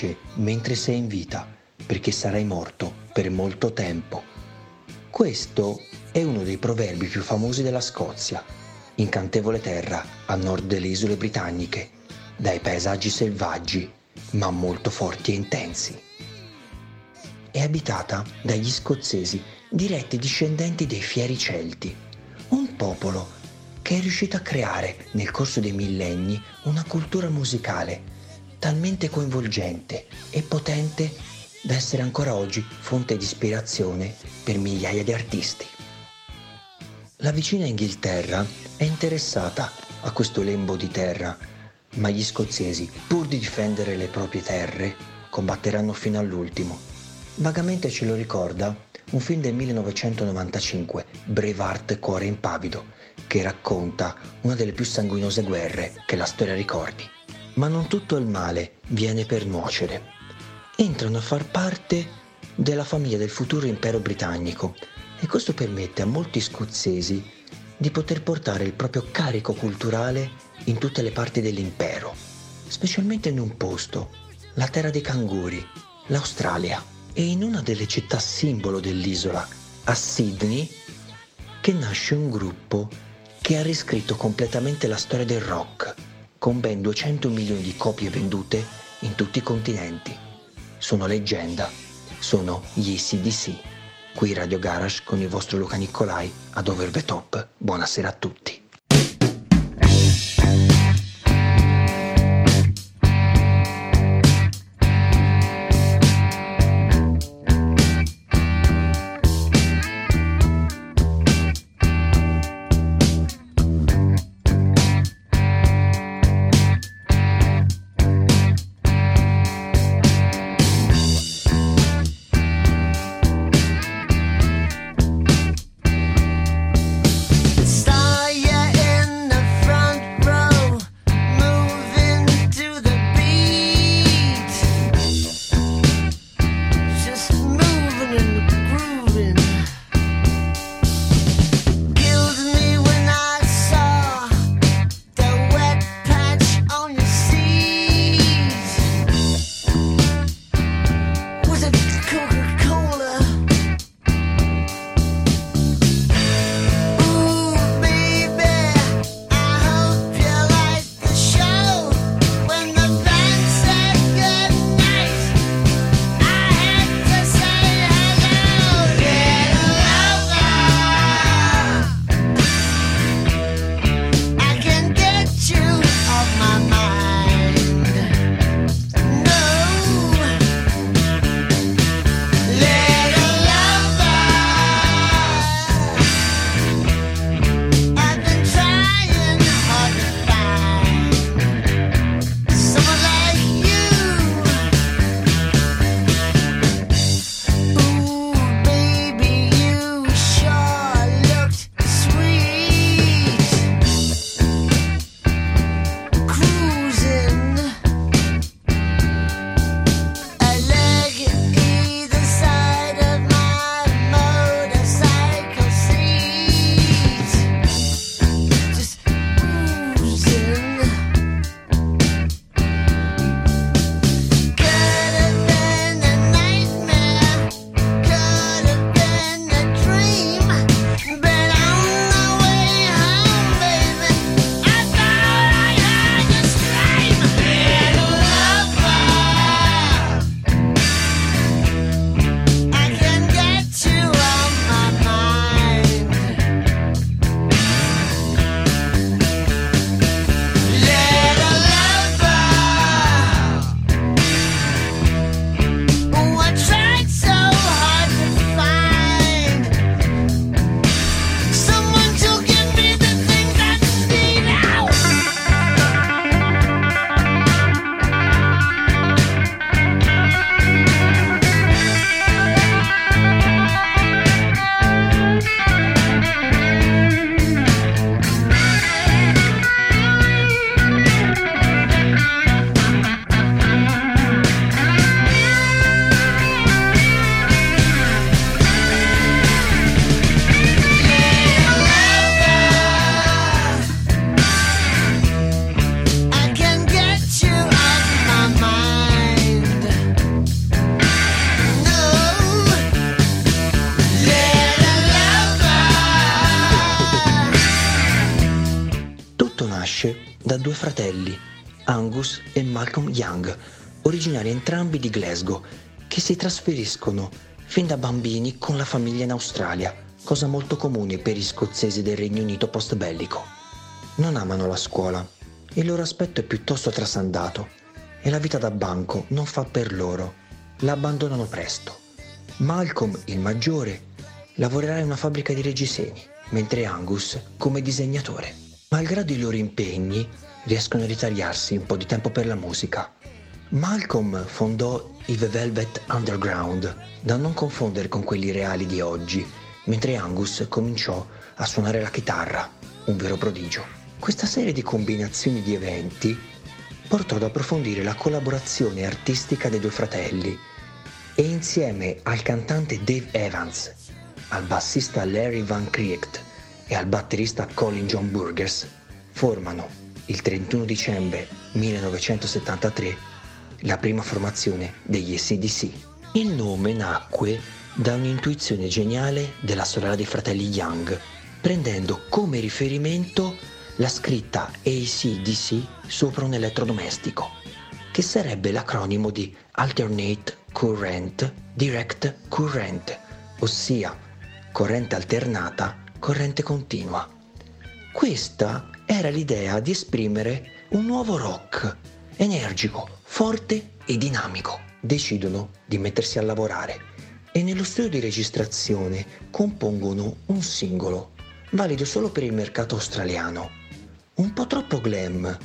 Felice mentre sei in vita, perché sarai morto per molto tempo. Questo è uno dei proverbi più famosi della Scozia, incantevole terra a nord delle isole britanniche, dai paesaggi selvaggi, ma molto forti e intensi. È abitata dagli scozzesi, diretti discendenti dei fieri Celti, un popolo che è riuscito a creare nel corso dei millenni una cultura musicale talmente coinvolgente e potente da essere ancora oggi fonte di ispirazione per migliaia di artisti. La vicina Inghilterra è interessata a questo lembo di terra, ma gli scozzesi, pur di difendere le proprie terre, combatteranno fino all'ultimo. Vagamente ce lo ricorda un film del 1995, Braveheart Cuore impavido, che racconta una delle più sanguinose guerre che la storia ricordi. Ma non tutto il male viene per nuocere. Entrano a far parte della famiglia del futuro impero britannico e questo permette a molti scozzesi di poter portare il proprio carico culturale in tutte le parti dell'impero, specialmente in un posto, la terra dei canguri, l'Australia, e in una delle città simbolo dell'isola, a Sydney, che nasce un gruppo che ha riscritto completamente la storia del rock con ben 200 milioni di copie vendute in tutti i continenti. Sono leggenda, sono gli ACDC. Qui Radio Garage con il vostro Luca Nicolai ad Over the Top. Buonasera a tutti. Due fratelli, Angus e Malcolm Young, originari entrambi di Glasgow, che si trasferiscono fin da bambini con la famiglia in Australia, cosa molto comune per gli scozzesi del Regno Unito post-bellico. Non amano la scuola, il loro aspetto è piuttosto trasandato e la vita da banco non fa per loro, la abbandonano presto. Malcolm, il maggiore, lavorerà in una fabbrica di reggiseni, mentre Angus come disegnatore. Malgrado i loro impegni, riescono a ritagliarsi un po' di tempo per la musica. Malcolm fondò i The Velvet Underground, da non confondere con quelli reali di oggi, mentre Angus cominciò a suonare la chitarra, un vero prodigio. Questa serie di combinazioni di eventi portò ad approfondire la collaborazione artistica dei due fratelli e insieme al cantante Dave Evans, al bassista Larry Van Kriecht e al batterista Colin John Burgers formano il 31 dicembre 1973 la prima formazione degli SDC. Il nome nacque da un'intuizione geniale della sorella dei fratelli Young, prendendo come riferimento la scritta ACDC sopra un elettrodomestico, che sarebbe l'acronimo di Alternate Current Direct Current, ossia corrente alternata, corrente continua. Questa era l'idea di esprimere un nuovo rock, energico, forte e dinamico. Decidono di mettersi a lavorare e nello studio di registrazione compongono un singolo, valido solo per il mercato australiano, un po' troppo glam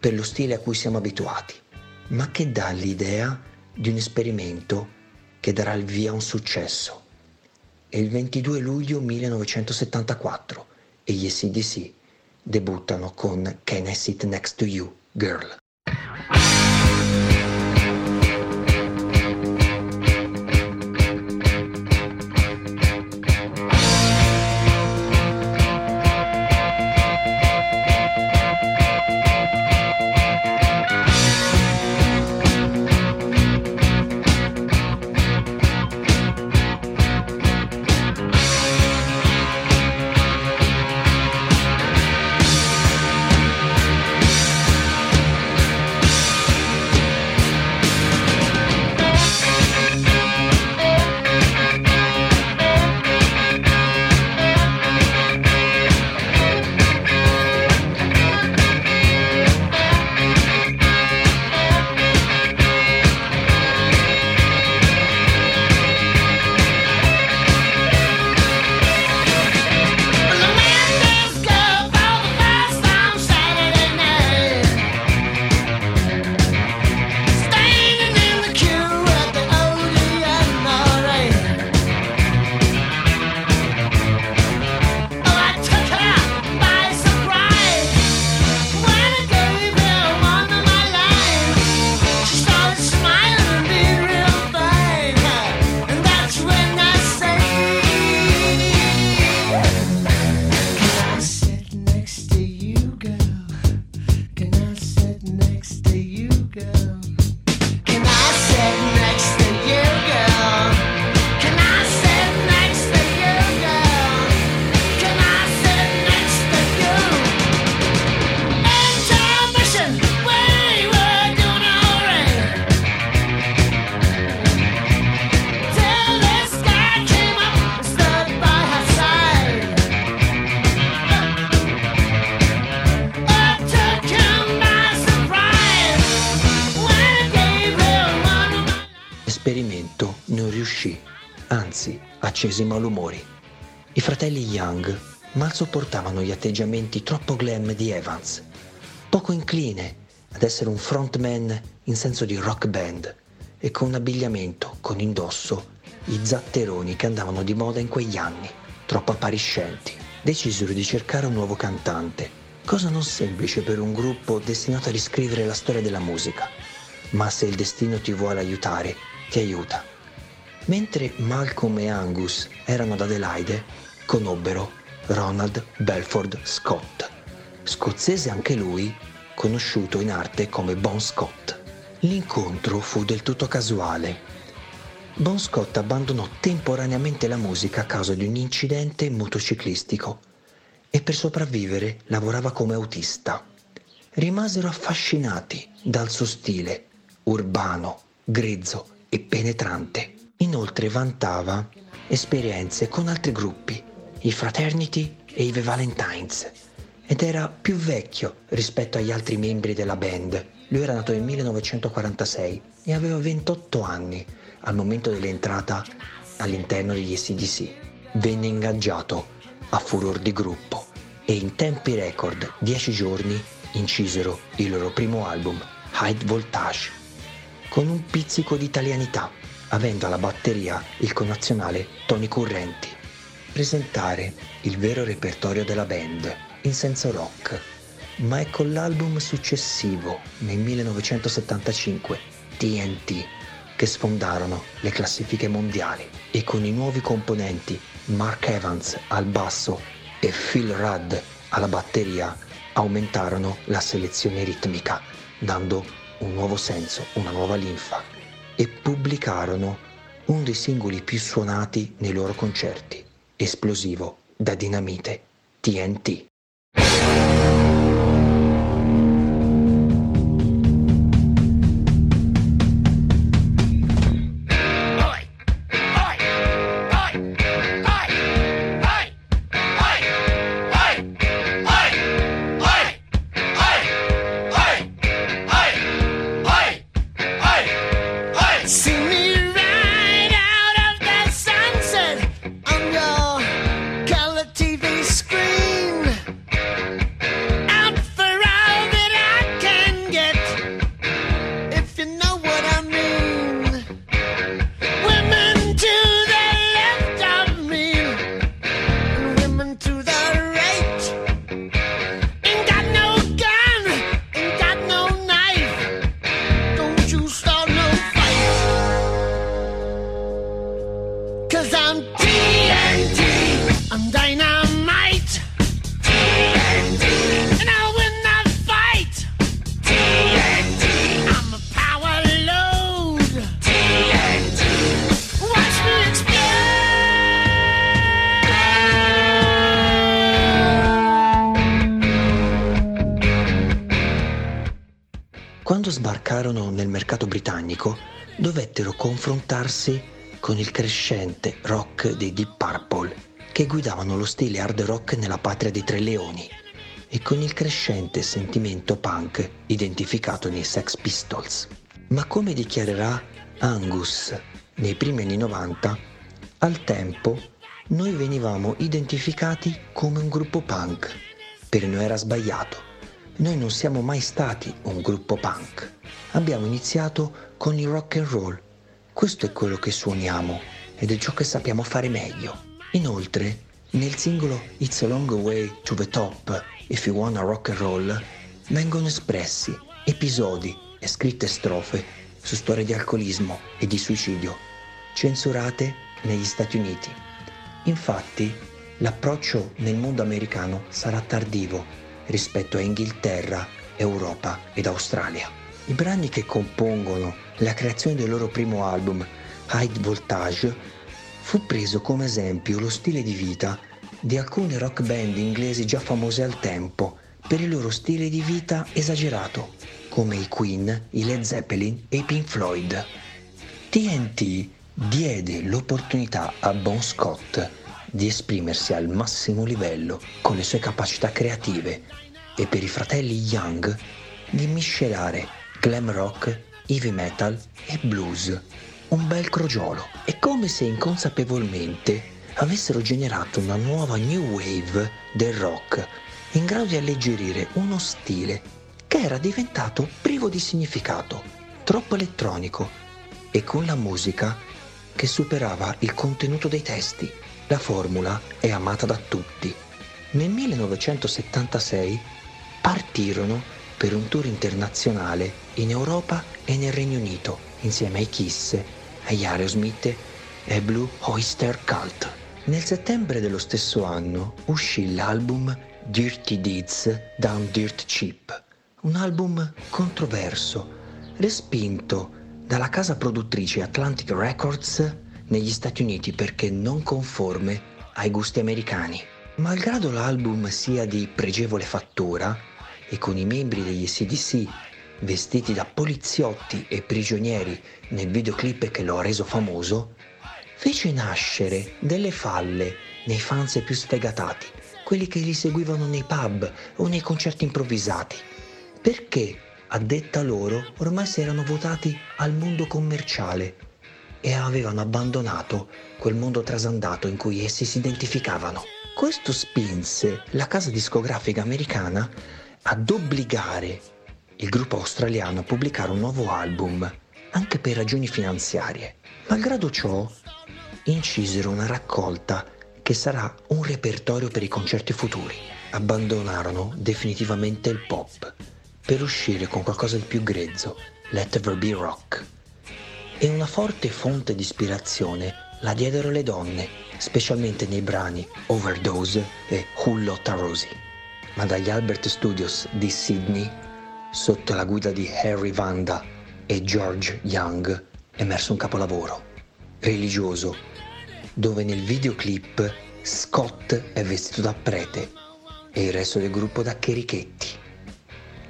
per lo stile a cui siamo abituati, ma che dà l'idea di un esperimento che darà il via a un successo. È il 22 luglio 1974 e gli SDC debuttano con Can I Sit Next to You, Girl. Accesi malumori. I fratelli Young mal sopportavano gli atteggiamenti troppo glam di Evans, poco incline ad essere un frontman in senso di rock band e con un abbigliamento con indosso i zatteroni che andavano di moda in quegli anni, troppo appariscenti. Decisero di cercare un nuovo cantante, cosa non semplice per un gruppo destinato a riscrivere la storia della musica. Ma se il destino ti vuole aiutare, ti aiuta. Mentre Malcolm e Angus erano ad Adelaide, conobbero Ronald Belford Scott, scozzese anche lui, conosciuto in arte come Bon Scott. L'incontro fu del tutto casuale. Bon Scott abbandonò temporaneamente la musica a causa di un incidente motociclistico e per sopravvivere lavorava come autista. rimasero affascinati dal suo stile urbano, grezzo e penetrante. Inoltre vantava esperienze con altri gruppi, i Fraternity e i The Valentines, ed era più vecchio rispetto agli altri membri della band. Lui era nato nel 1946 e aveva 28 anni al momento dell'entrata all'interno degli SDC. Venne ingaggiato a furor di gruppo e in tempi record, 10 giorni, incisero il loro primo album, High Voltage, con un pizzico di italianità, avendo alla batteria il connazionale Tony Currenti. Presentare il vero repertorio della band in senso rock, ma è con l'album successivo, nel 1975, TNT, che sfondarono le classifiche mondiali e con i nuovi componenti Mark Evans al basso e Phil Rudd alla batteria aumentarono la selezione ritmica, dando un nuovo senso, una nuova linfa e pubblicarono uno dei singoli più suonati nei loro concerti, esplosivo da dinamite TNT. Dovettero confrontarsi con il crescente rock dei Deep Purple, che guidavano lo stile hard rock nella patria dei Tre Leoni, e con il crescente sentimento punk identificato nei Sex Pistols. Ma come dichiarerà Angus nei primi anni 90, al tempo noi venivamo identificati come un gruppo punk. Per noi era sbagliato noi non siamo mai stati un gruppo punk. Abbiamo iniziato con il rock and roll. Questo è quello che suoniamo ed è ciò che sappiamo fare meglio. Inoltre, nel singolo It's a Long Way to the Top, If You Wanna Rock and Roll, vengono espressi episodi e scritte strofe su storie di alcolismo e di suicidio, censurate negli Stati Uniti. Infatti, l'approccio nel mondo americano sarà tardivo rispetto a Inghilterra, Europa ed Australia. I brani che compongono la creazione del loro primo album, High Voltage, fu preso come esempio lo stile di vita di alcune rock band inglesi già famose al tempo per il loro stile di vita esagerato, come i Queen, i Led Zeppelin e i Pink Floyd. TNT diede l'opportunità a Bon Scott di esprimersi al massimo livello con le sue capacità creative e per i fratelli Young di miscelare glam rock, heavy metal e blues. Un bel crogiolo. È come se inconsapevolmente avessero generato una nuova new wave del rock in grado di alleggerire uno stile che era diventato privo di significato, troppo elettronico e con la musica che superava il contenuto dei testi. La formula è amata da tutti. Nel 1976 partirono per un tour internazionale in Europa e nel Regno Unito insieme ai Kiss, agli Aerosmith e Blue Oyster Cult. Nel settembre dello stesso anno uscì l'album Dirty Deeds Down Dirt Cheap, un album controverso, respinto dalla casa produttrice Atlantic Records negli Stati Uniti perché non conforme ai gusti americani. Malgrado l'album sia di pregevole fattura, e con i membri degli SDC vestiti da poliziotti e prigionieri nel videoclip che lo ha reso famoso, fece nascere delle falle nei fans più sfegatati, quelli che li seguivano nei pub o nei concerti improvvisati, perché, a detta loro, ormai si erano votati al mondo commerciale e avevano abbandonato quel mondo trasandato in cui essi si identificavano. Questo spinse la casa discografica americana ad obbligare il gruppo australiano a pubblicare un nuovo album, anche per ragioni finanziarie. Malgrado ciò, incisero una raccolta che sarà un repertorio per i concerti futuri. Abbandonarono definitivamente il pop per uscire con qualcosa di più grezzo, Let There Be Rock. E una forte fonte di ispirazione la diedero le donne, specialmente nei brani Overdose e Hullotta Rosie. Ma dagli Albert Studios di Sydney sotto la guida di Harry Vanda e George Young, emerse un capolavoro, religioso, dove nel videoclip Scott è vestito da prete e il resto del gruppo da cherichetti.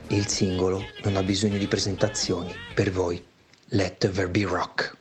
Il singolo non ha bisogno di presentazioni, per voi Let There Be Rock.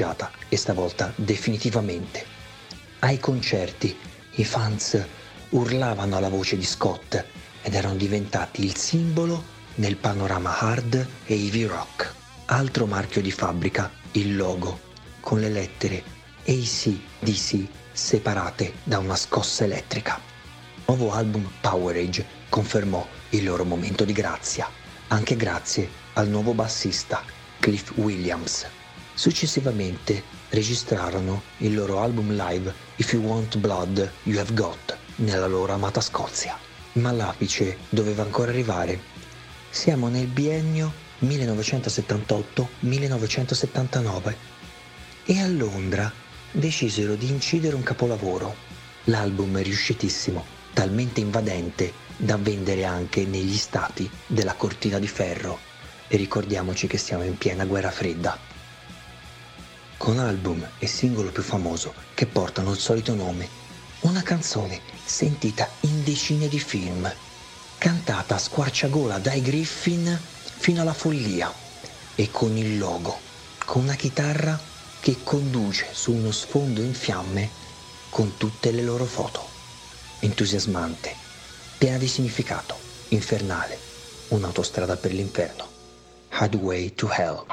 Pareggiata e stavolta definitivamente. Ai concerti i fans urlavano alla voce di Scott ed erano diventati il simbolo nel panorama hard e heavy rock. Altro marchio di fabbrica, il logo, con le lettere ACDC separate da una scossa elettrica. Il nuovo album Powerage confermò il loro momento di grazia, anche grazie al nuovo bassista Cliff Williams. Successivamente registrarono il loro album live If You Want Blood You Have Got nella loro amata Scozia. Ma l'apice doveva ancora arrivare. Siamo nel biennio 1978-1979 e a Londra decisero di incidere un capolavoro. L'album è riuscitissimo, talmente invadente da vendere anche negli stati della cortina di ferro. E ricordiamoci che siamo in piena guerra fredda. Con album e singolo più famoso che portano il solito nome, una canzone sentita in decine di film, cantata a squarciagola dai Griffin fino alla follia e con il logo, con una chitarra che conduce su uno sfondo in fiamme con tutte le loro foto. Entusiasmante, piena di significato, infernale, un'autostrada per l'inferno. Highway to Hell.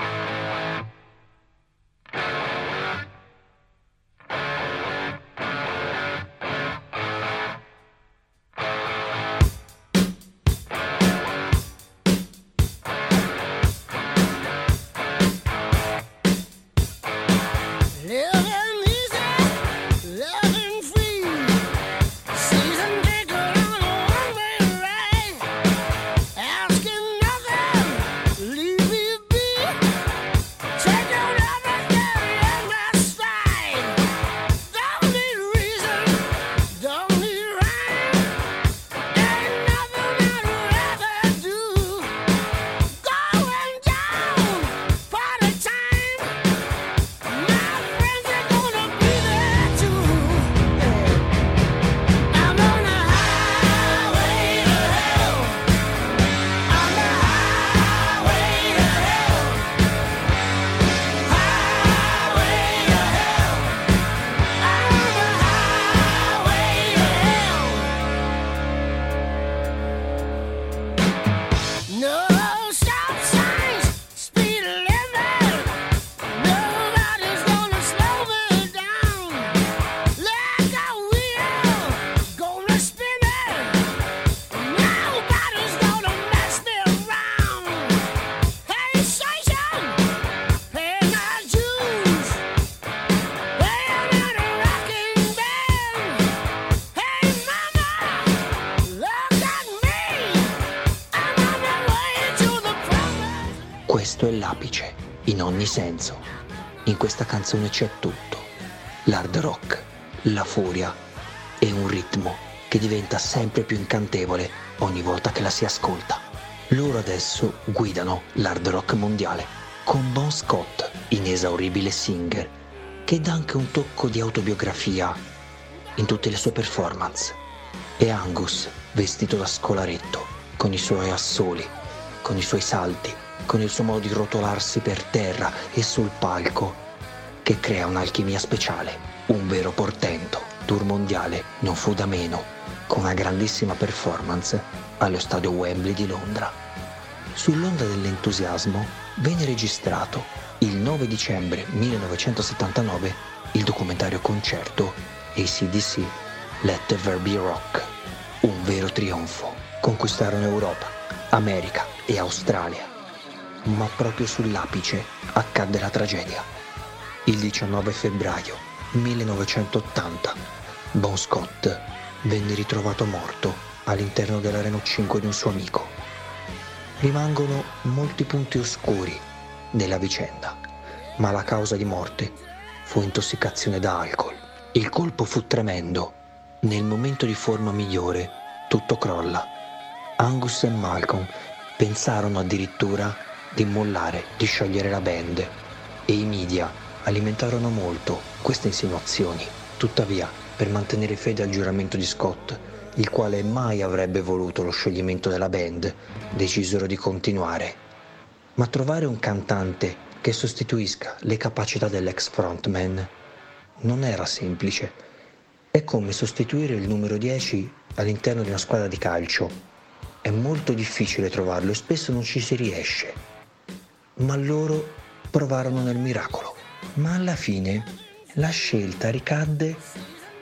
Ogni senso. In questa canzone c'è tutto. L'hard rock, la furia e un ritmo che diventa sempre più incantevole ogni volta che la si ascolta. Loro adesso guidano l'hard rock mondiale con Bon Scott, inesauribile singer, che dà anche un tocco di autobiografia in tutte le sue performance. E Angus, vestito da scolaretto, con i suoi assoli, con i suoi salti, con il suo modo di rotolarsi per terra e sul palco, che crea un'alchimia speciale, un vero portento. Tour mondiale non fu da meno, con una grandissima performance allo stadio Wembley di Londra. Sull'onda dell'entusiasmo venne registrato il 9 dicembre 1979 il documentario concerto ACDC Let the Verb Be Rock, un vero trionfo. Conquistarono Europa, America e Australia ma proprio sull'apice accadde la tragedia. Il 19 febbraio 1980 Bon Scott venne ritrovato morto all'interno della Renault 5 di un suo amico. Rimangono molti punti oscuri della vicenda, ma la causa di morte fu intossicazione da alcol. Il colpo fu tremendo. Nel momento di forma migliore tutto crolla. Angus e Malcolm pensarono addirittura di mollare, di sciogliere la band e i media alimentarono molto queste insinuazioni. Tuttavia, per mantenere fede al giuramento di Scott, il quale mai avrebbe voluto lo scioglimento della band, decisero di continuare. Ma trovare un cantante che sostituisca le capacità dell'ex frontman non era semplice. È come sostituire il numero 10 all'interno di una squadra di calcio. È molto difficile trovarlo e spesso non ci si riesce. Ma loro provarono nel miracolo. Ma alla fine la scelta ricadde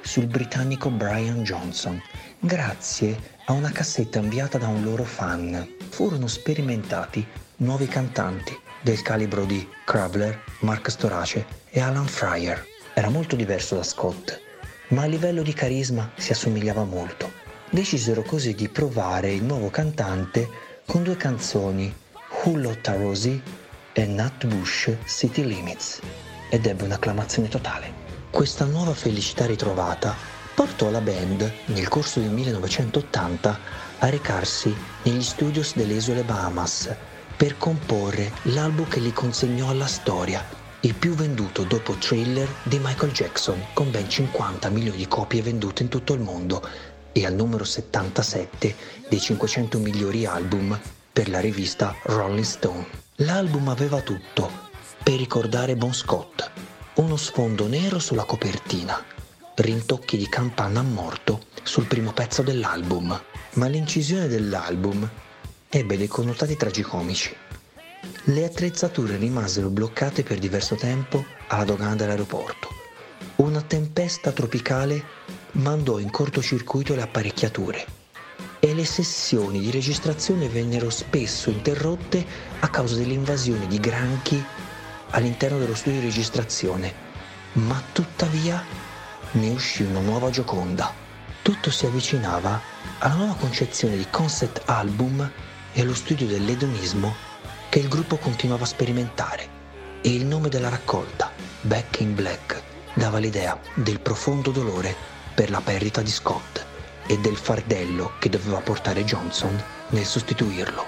sul britannico Brian Johnson, grazie a una cassetta inviata da un loro fan. Furono sperimentati nuovi cantanti del calibro di Kravler, Mark Storace e Alan Fryer. Era molto diverso da Scott, ma a livello di carisma si assomigliava molto. Decisero così di provare il nuovo cantante con due canzoni, Hullo Tarosi e Nat Bush City Limits, ed ebbe un'acclamazione totale. Questa nuova felicità ritrovata portò la band, nel corso del 1980, a recarsi negli studios delle isole Bahamas per comporre l'album che li consegnò alla storia, il più venduto dopo Thriller di Michael Jackson, con ben 50 milioni di copie vendute in tutto il mondo e al numero 77 dei 500 migliori album per la rivista Rolling Stone. L'album aveva tutto per ricordare Bon Scott, uno sfondo nero sulla copertina, rintocchi di campana a morto sul primo pezzo dell'album, ma l'incisione dell'album ebbe dei connotati tragicomici. Le attrezzature rimasero bloccate per diverso tempo alla dogana dell'aeroporto. Una tempesta tropicale mandò in cortocircuito le apparecchiature e le sessioni di registrazione vennero spesso interrotte a causa dell'invasione di granchi all'interno dello studio di registrazione, ma tuttavia ne uscì una nuova Gioconda. Tutto si avvicinava alla nuova concezione di concept album e allo studio dell'edonismo che il gruppo continuava a sperimentare e il nome della raccolta, Back in Black, dava l'idea del profondo dolore per la perdita di Scott e del fardello che doveva portare Johnson nel sostituirlo.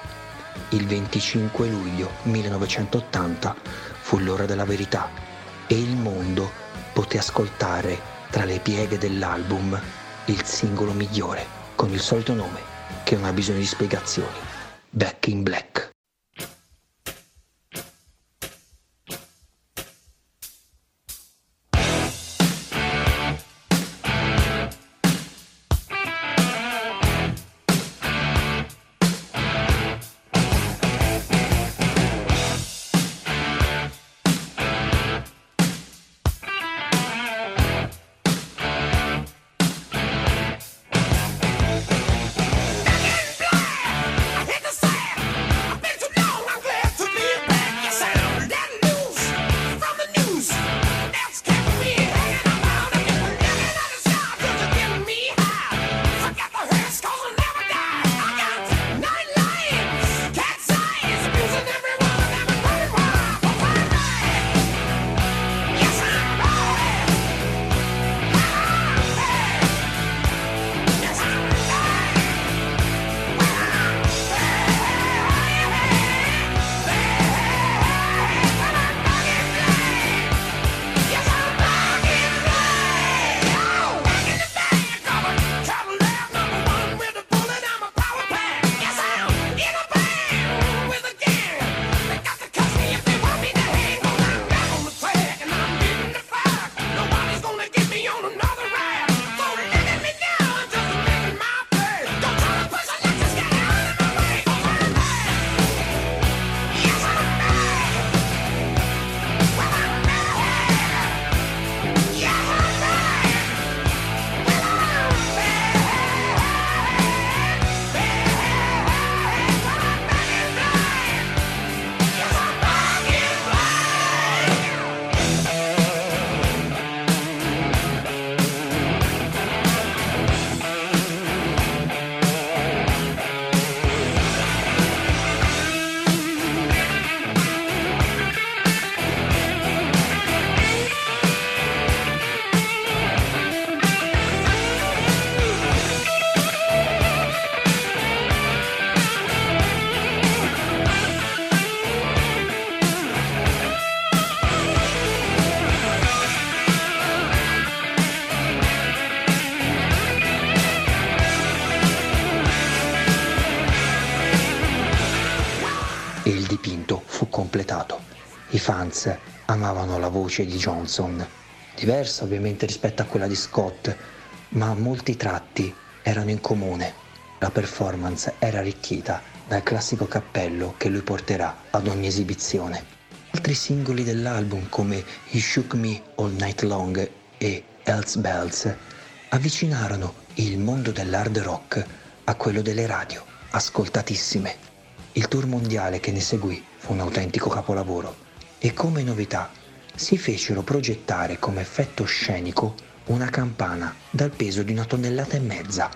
Il 25 luglio 1980 fu l'ora della verità e il mondo poté ascoltare tra le pieghe dell'album il singolo migliore con il solito nome che non ha bisogno di spiegazioni. Back in Black. Amavano la voce di Johnson, diversa ovviamente rispetto a quella di Scott, ma molti tratti erano in comune. La performance era arricchita dal classico cappello che lui porterà ad ogni esibizione. Altri singoli dell'album come He Shook Me All Night Long e Else Bells avvicinarono il mondo dell'hard rock a quello delle radio, ascoltatissime. Il tour mondiale che ne seguì fu un autentico capolavoro e come novità si fecero progettare come effetto scenico una campana dal peso di una tonnellata e mezza,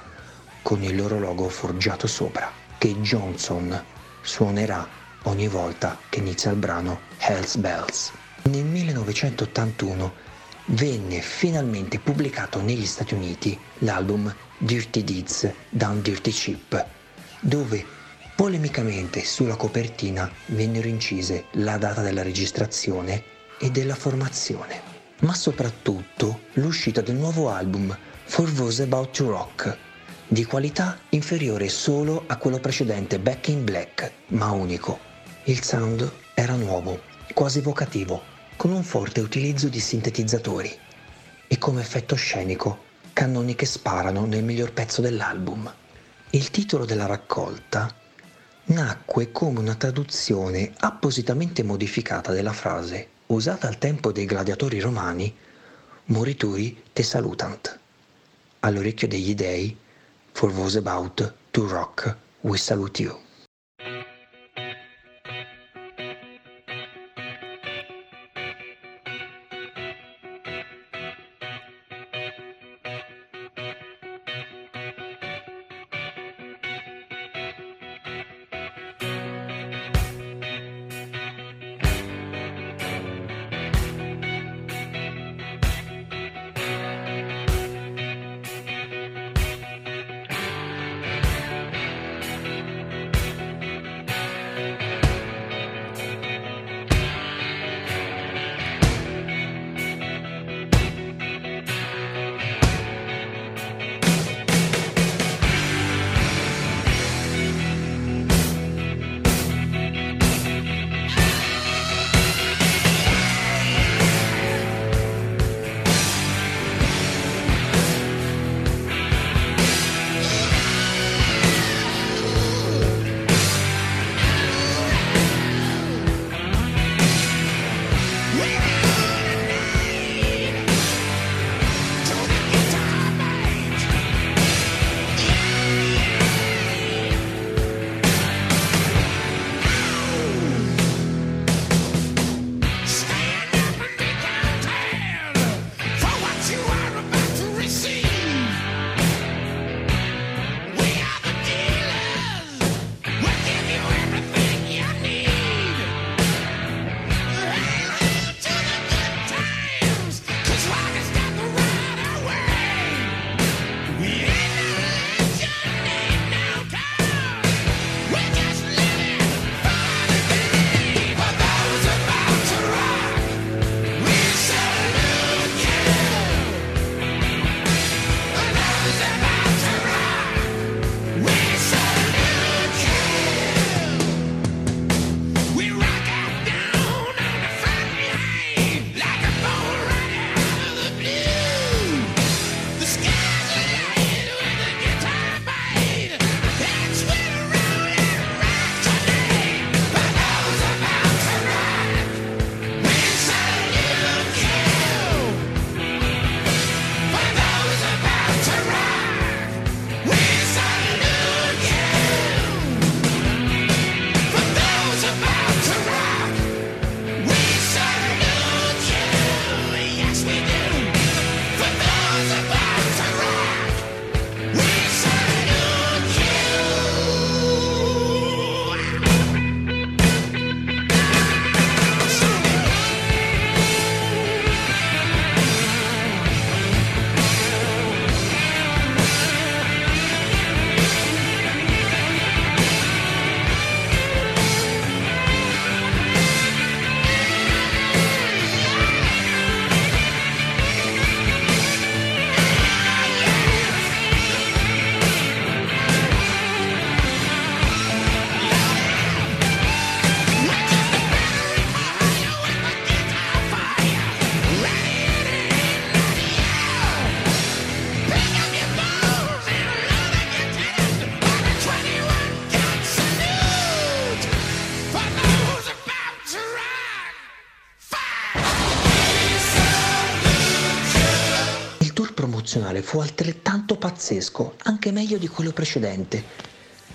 con il loro logo forgiato sopra, che Johnson suonerà ogni volta che inizia il brano Hells Bells. Nel 1981 venne finalmente pubblicato negli Stati Uniti l'album Dirty Deeds Down Dirty Chip, dove polemicamente sulla copertina vennero incise la data della registrazione e della formazione, ma soprattutto l'uscita del nuovo album For Those About to Rock, di qualità inferiore solo a quello precedente Back in Black, ma unico. Il sound era nuovo, quasi evocativo, con un forte utilizzo di sintetizzatori e come effetto scenico cannoni che sparano nel miglior pezzo dell'album. Il titolo della raccolta nacque come una traduzione appositamente modificata della frase usata al tempo dei gladiatori romani Morituri te salutant. All'orecchio degli dei, for those about to rock, we salute you. Fu altrettanto pazzesco, anche meglio di quello precedente.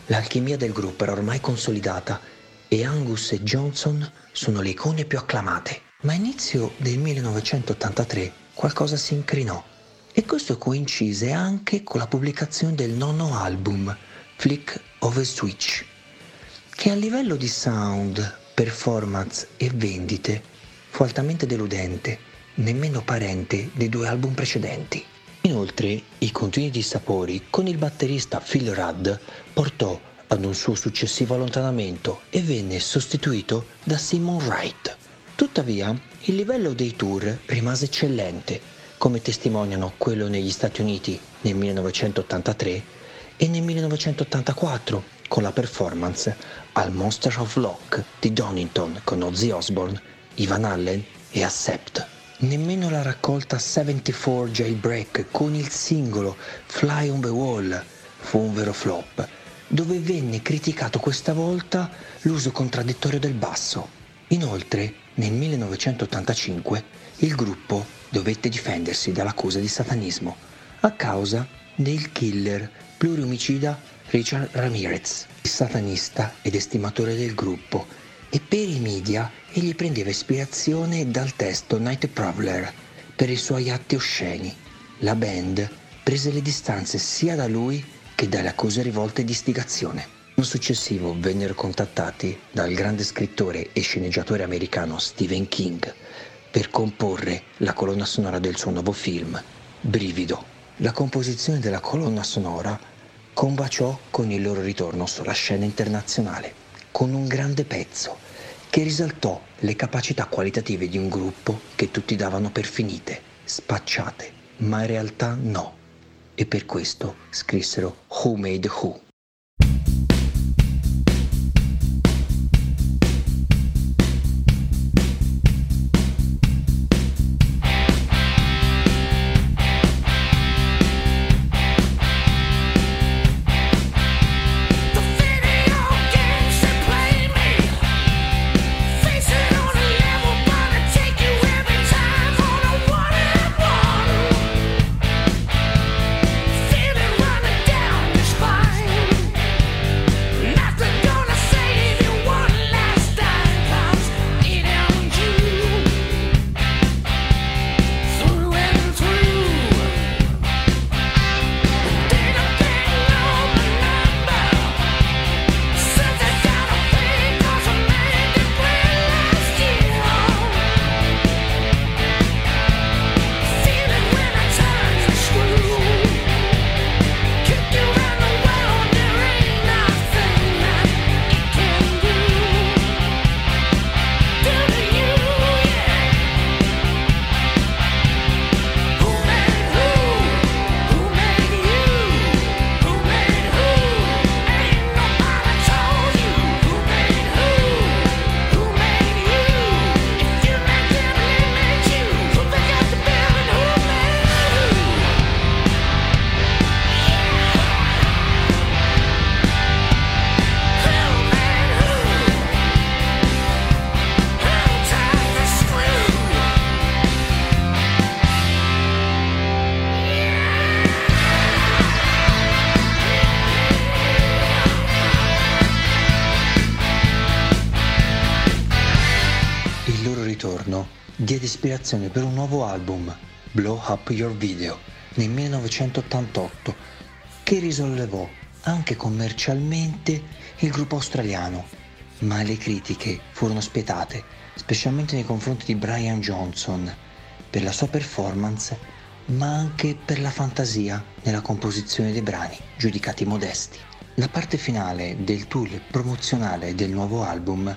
L'alchimia del gruppo era ormai consolidata e Angus e Johnson sono le icone più acclamate. Ma a inizio del 1983 qualcosa si incrinò e questo coincise anche con la pubblicazione del nono album, Flick of a Switch, che a livello di sound, performance e vendite fu altamente deludente, nemmeno parente dei due album precedenti. Inoltre, i continui dissapori con il batterista Phil Rudd portò ad un suo successivo allontanamento e venne sostituito da Simon Wright. Tuttavia, il livello dei tour rimase eccellente, come testimoniano quello negli Stati Uniti nel 1983 e nel 1984 con la performance al Monster of Lock di Donington con Ozzy Osbourne, Ivan Allen e Accept. Nemmeno la raccolta 74 Jailbreak con il singolo Fly on the Wall fu un vero flop, dove venne criticato questa volta l'uso contraddittorio del basso. Inoltre, nel 1985, il gruppo dovette difendersi dall'accusa di satanismo a causa del killer pluriomicida Richard Ramirez, il satanista ed estimatore del gruppo, e per i media egli prendeva ispirazione dal testo Night Prowler per i suoi atti osceni. La band prese le distanze sia da lui che dalle accuse rivolte di istigazione. L'anno successivo vennero contattati dal grande scrittore e sceneggiatore americano Stephen King per comporre la colonna sonora del suo nuovo film, Brivido. La composizione della colonna sonora combaciò con il loro ritorno sulla scena internazionale, con un grande pezzo che risaltò le capacità qualitative di un gruppo che tutti davano per finite, spacciate, ma in realtà no. E per questo scrissero Who Made Who. Ispirazione per un nuovo album, Blow Up Your Video, nel 1988, che risollevò anche commercialmente il gruppo australiano, ma le critiche furono spietate, specialmente nei confronti di Brian Johnson, per la sua performance, ma anche per la fantasia nella composizione dei brani, giudicati modesti. La parte finale del tour promozionale del nuovo album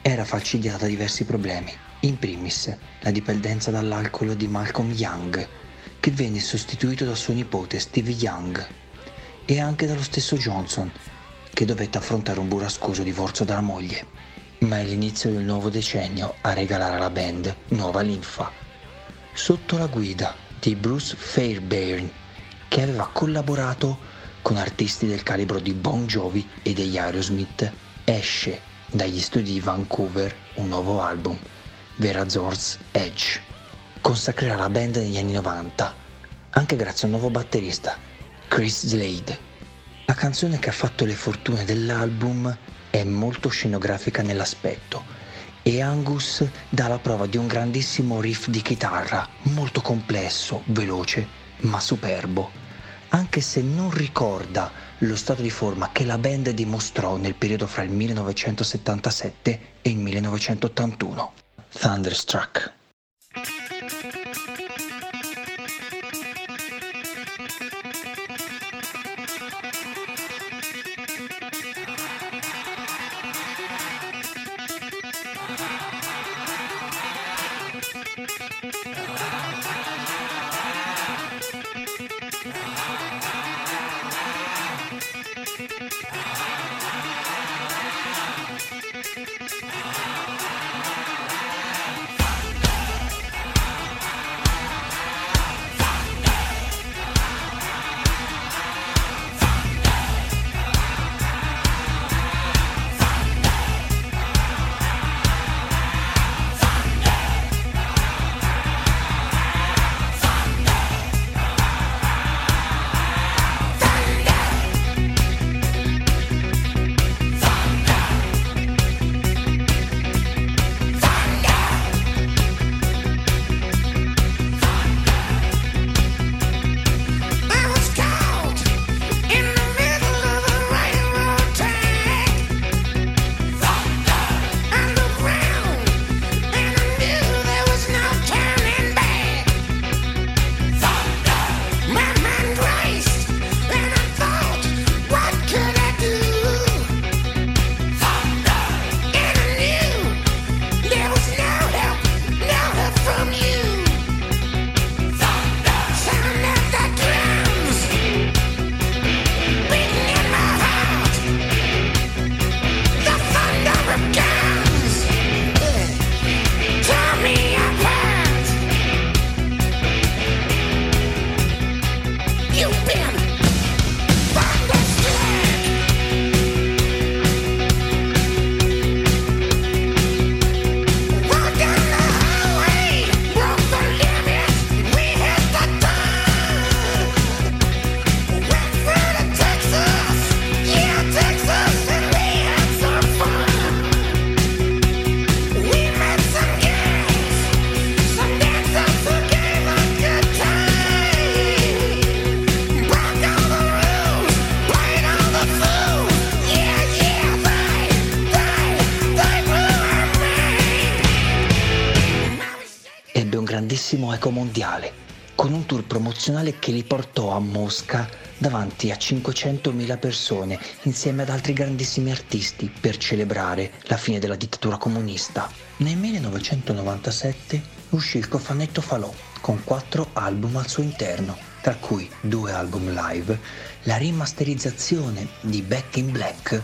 era falcidiata da diversi problemi in primis la dipendenza dall'alcol di Malcolm Young, che venne sostituito da suo nipote Steve Young, e anche dallo stesso Johnson, che dovette affrontare un burrascoso divorzio dalla moglie. Ma è l'inizio del nuovo decennio a regalare alla band nuova linfa, sotto la guida di Bruce Fairbairn, che aveva collaborato con artisti del calibro di Bon Jovi e degli Aerosmith, esce dagli studi di Vancouver un nuovo album Vera Zor's Edge. Consacrerà la band negli anni 90 anche grazie a un nuovo batterista, Chris Slade. La canzone che ha fatto le fortune dell'album è molto scenografica nell'aspetto e Angus dà la prova di un grandissimo riff di chitarra, molto complesso, veloce, ma superbo, anche se non ricorda lo stato di forma che la band dimostrò nel periodo fra il 1977 e il 1981. Thunderstruck. Promozionale che li portò a Mosca davanti a 500.000 persone insieme ad altri grandissimi artisti per celebrare la fine della dittatura comunista. Nel 1997 uscì il cofanetto Falò con quattro album al suo interno, tra cui due album live, la rimasterizzazione di Back in Black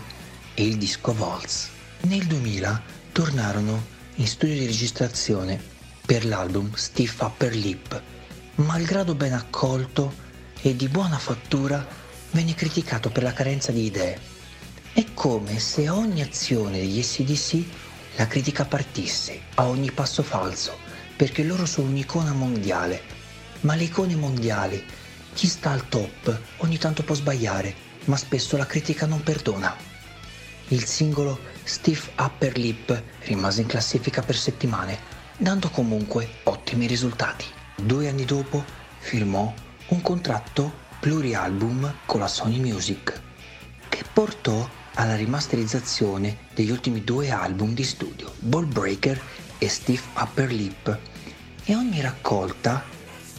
e il disco Waltz. Nel 2000 tornarono in studio di registrazione per l'album Stiff Upper Lip. Malgrado ben accolto e di buona fattura, venne criticato per la carenza di idee. È come se ogni azione degli SDC la critica partisse, a ogni passo falso, perché loro sono un'icona mondiale. Ma le icone mondiali, chi sta al top ogni tanto può sbagliare, ma spesso la critica non perdona. Il singolo Stiff Upper Lip rimase in classifica per settimane dando comunque ottimi risultati. Due anni dopo firmò un contratto plurialbum con la Sony Music, che portò alla rimasterizzazione degli ultimi due album di studio, Ball Breaker e Stiff Upper Lip, e ogni raccolta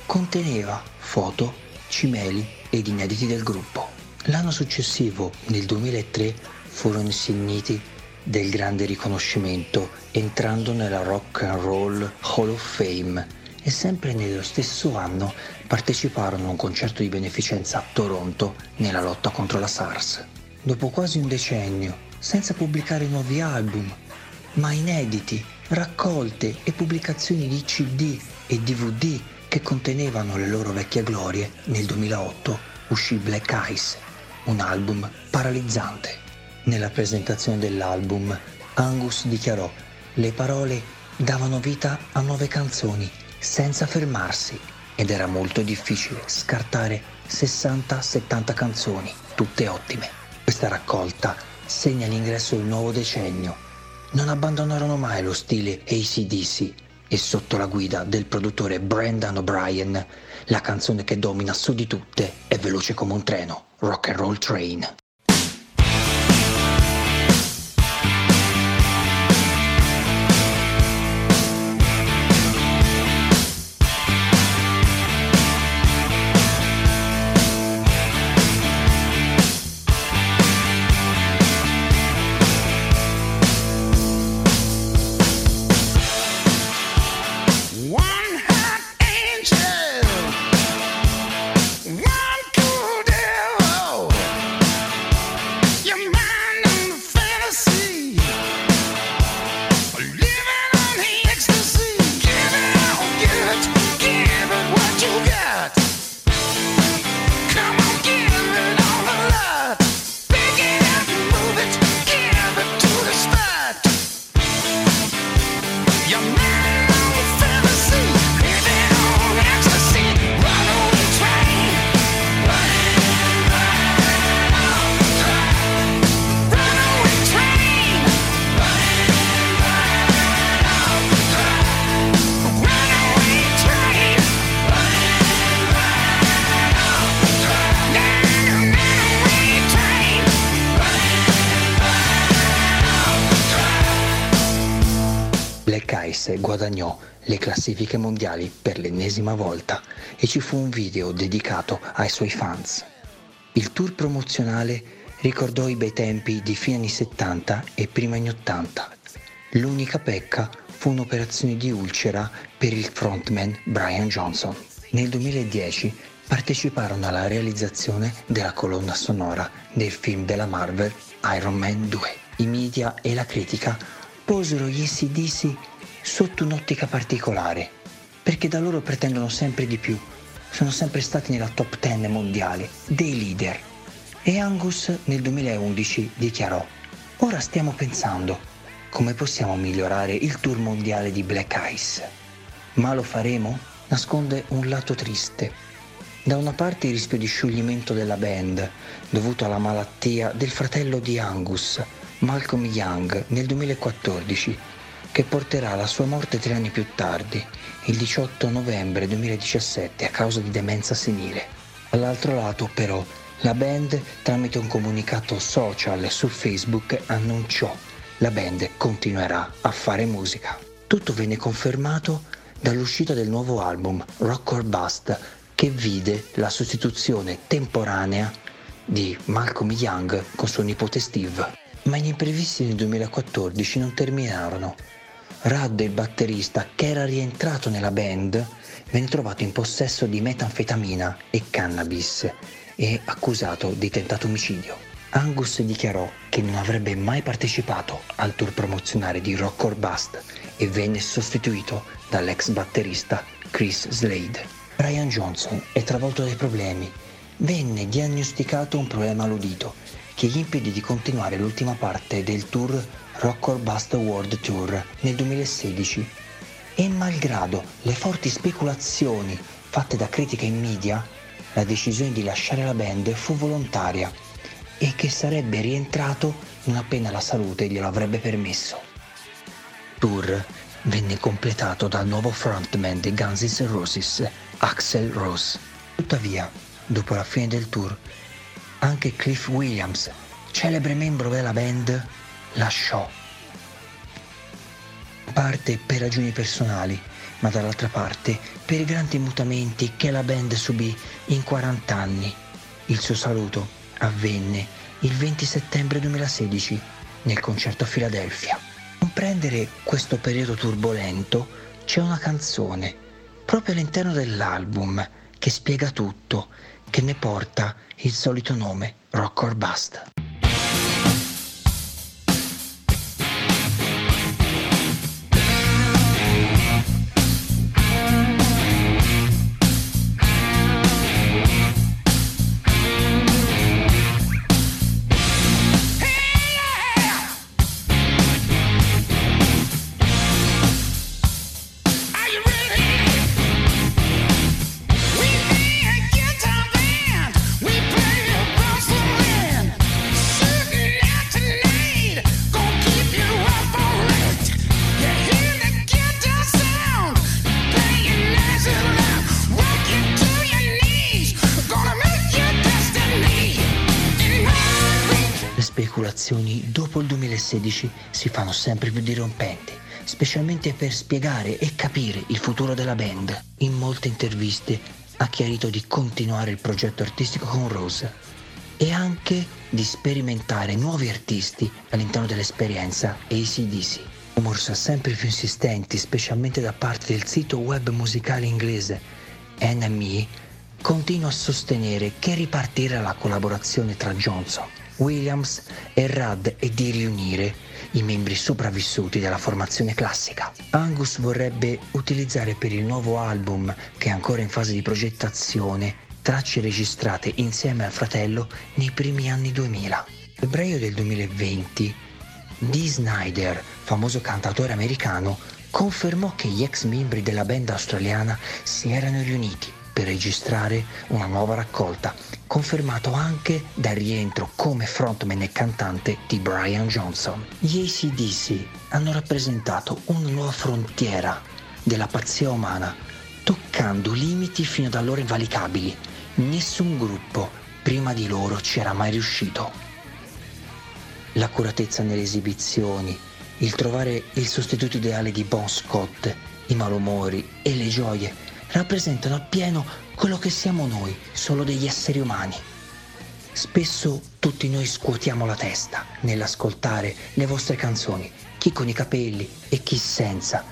conteneva foto, cimeli ed inediti del gruppo. L'anno successivo, nel 2003, furono insigniti del grande riconoscimento entrando nella Rock and Roll Hall of Fame e sempre nello stesso anno parteciparono a un concerto di beneficenza a Toronto nella lotta contro la SARS. Dopo quasi un decennio, senza pubblicare nuovi album, ma inediti, raccolte e pubblicazioni di CD e DVD che contenevano le loro vecchie glorie, nel 2008 uscì Black Ice, un album paralizzante. Nella presentazione dell'album, Angus dichiarò le parole davano vita a nuove canzoni, senza fermarsi, ed era molto difficile scartare 60-70 canzoni, tutte ottime. Questa raccolta segna l'ingresso del nuovo decennio. Non abbandonarono mai lo stile ACDC e sotto la guida del produttore Brendan O'Brien, la canzone che domina su di tutte è veloce come un treno, Rock and Roll Train. Le classifiche mondiali per l'ennesima volta e ci fu un video dedicato ai suoi fans. Il tour promozionale ricordò i bei tempi di fine anni 70 e prima anni 80. L'unica pecca fu un'operazione di ulcera per il frontman Brian Johnson. Nel 2010 parteciparono alla realizzazione della colonna sonora del film della Marvel Iron Man 2. I media e la critica posero gli ACDC sotto un'ottica particolare, perché da loro pretendono sempre di più, sono sempre stati nella top 10 mondiale, dei leader. E Angus nel 2011 dichiarò, ora stiamo pensando come possiamo migliorare il tour mondiale di Black Ice. Ma lo faremo? Nasconde un lato triste. Da una parte il rischio di scioglimento della band, dovuto alla malattia del fratello di Angus, Malcolm Young, nel 2014, che porterà alla sua morte tre anni più tardi, il 18 novembre 2017, a causa di demenza senile. Dall'altro lato, però, la band, tramite un comunicato social su Facebook, annunciò la band continuerà a fare musica. Tutto venne confermato dall'uscita del nuovo album Rock or Bust, che vide la sostituzione temporanea di Malcolm Young con suo nipote Steve. Ma gli imprevisti del 2014 non terminarono Rad, il batterista, che era rientrato nella band, venne trovato in possesso di metanfetamina e cannabis e accusato di tentato omicidio. Angus dichiarò che non avrebbe mai partecipato al tour promozionale di Rock or Bust e venne sostituito dall'ex batterista Chris Slade. Brian Johnson è travolto dai problemi. Venne diagnosticato un problema all'udito che gli impedì di continuare l'ultima parte del tour Rock or Bust World Tour nel 2016 e malgrado le forti speculazioni fatte da critiche e media, la decisione di lasciare la band fu volontaria e che sarebbe rientrato non appena la salute glielo avrebbe permesso. Tour venne completato dal nuovo frontman di Guns N' Roses, Axel Rose. Tuttavia, dopo la fine del tour, anche Cliff Williams, celebre membro della band, lasciò. Parte per ragioni personali, ma dall'altra parte per i grandi mutamenti che la band subì in 40 anni. Il suo saluto avvenne il 20 settembre 2016 nel concerto a Filadelfia. Comprendere questo periodo turbolento c'è una canzone proprio all'interno dell'album che spiega tutto, che ne porta il solito nome, Rock or Bust. 2016 si fanno sempre più dirompenti, specialmente per spiegare e capire il futuro della band. In molte interviste ha chiarito di continuare il progetto artistico con Rose e anche di sperimentare nuovi artisti all'interno dell'esperienza ACDC. Rumors sempre più insistenti, specialmente da parte del sito web musicale inglese NME, continua a sostenere che ripartirà la collaborazione tra Johnson, Williams e Rudd e di riunire i membri sopravvissuti della formazione classica. Angus vorrebbe utilizzare per il nuovo album, che è ancora in fase di progettazione, tracce registrate insieme al fratello nei primi anni 2000. Febbraio del 2020, Dee Snyder, famoso cantautore americano, confermò che gli ex membri della band australiana si erano riuniti per registrare una nuova raccolta, confermato anche dal rientro come frontman e cantante di Brian Johnson. Gli ACDC hanno rappresentato una nuova frontiera della pazzia umana, toccando limiti fino ad allora invalicabili. Nessun gruppo prima di loro ci era mai riuscito. L'accuratezza nelle esibizioni, il trovare il sostituto ideale di Bon Scott, i malumori e le gioie rappresentano appieno quello che siamo noi, solo degli esseri umani. Spesso tutti noi scuotiamo la testa nell'ascoltare le vostre canzoni, chi con i capelli e chi senza.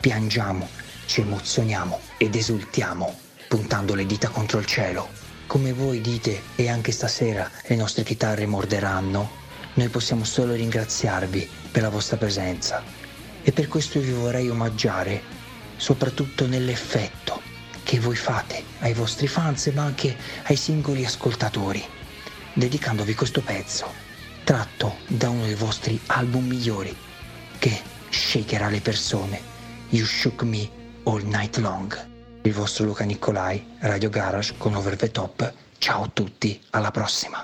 Piangiamo, ci emozioniamo ed esultiamo, puntando le dita contro il cielo. Come voi dite e anche stasera le nostre chitarre morderanno, noi possiamo solo ringraziarvi per la vostra presenza e per questo vi vorrei omaggiare, soprattutto nell'effetto che voi fate ai vostri fans ma anche ai singoli ascoltatori, dedicandovi questo pezzo, tratto da uno dei vostri album migliori, che shakerà le persone, You Shook Me All Night Long. Il vostro Luca Nicolai, Radio Garage con Over the Top. Ciao a tutti, alla prossima!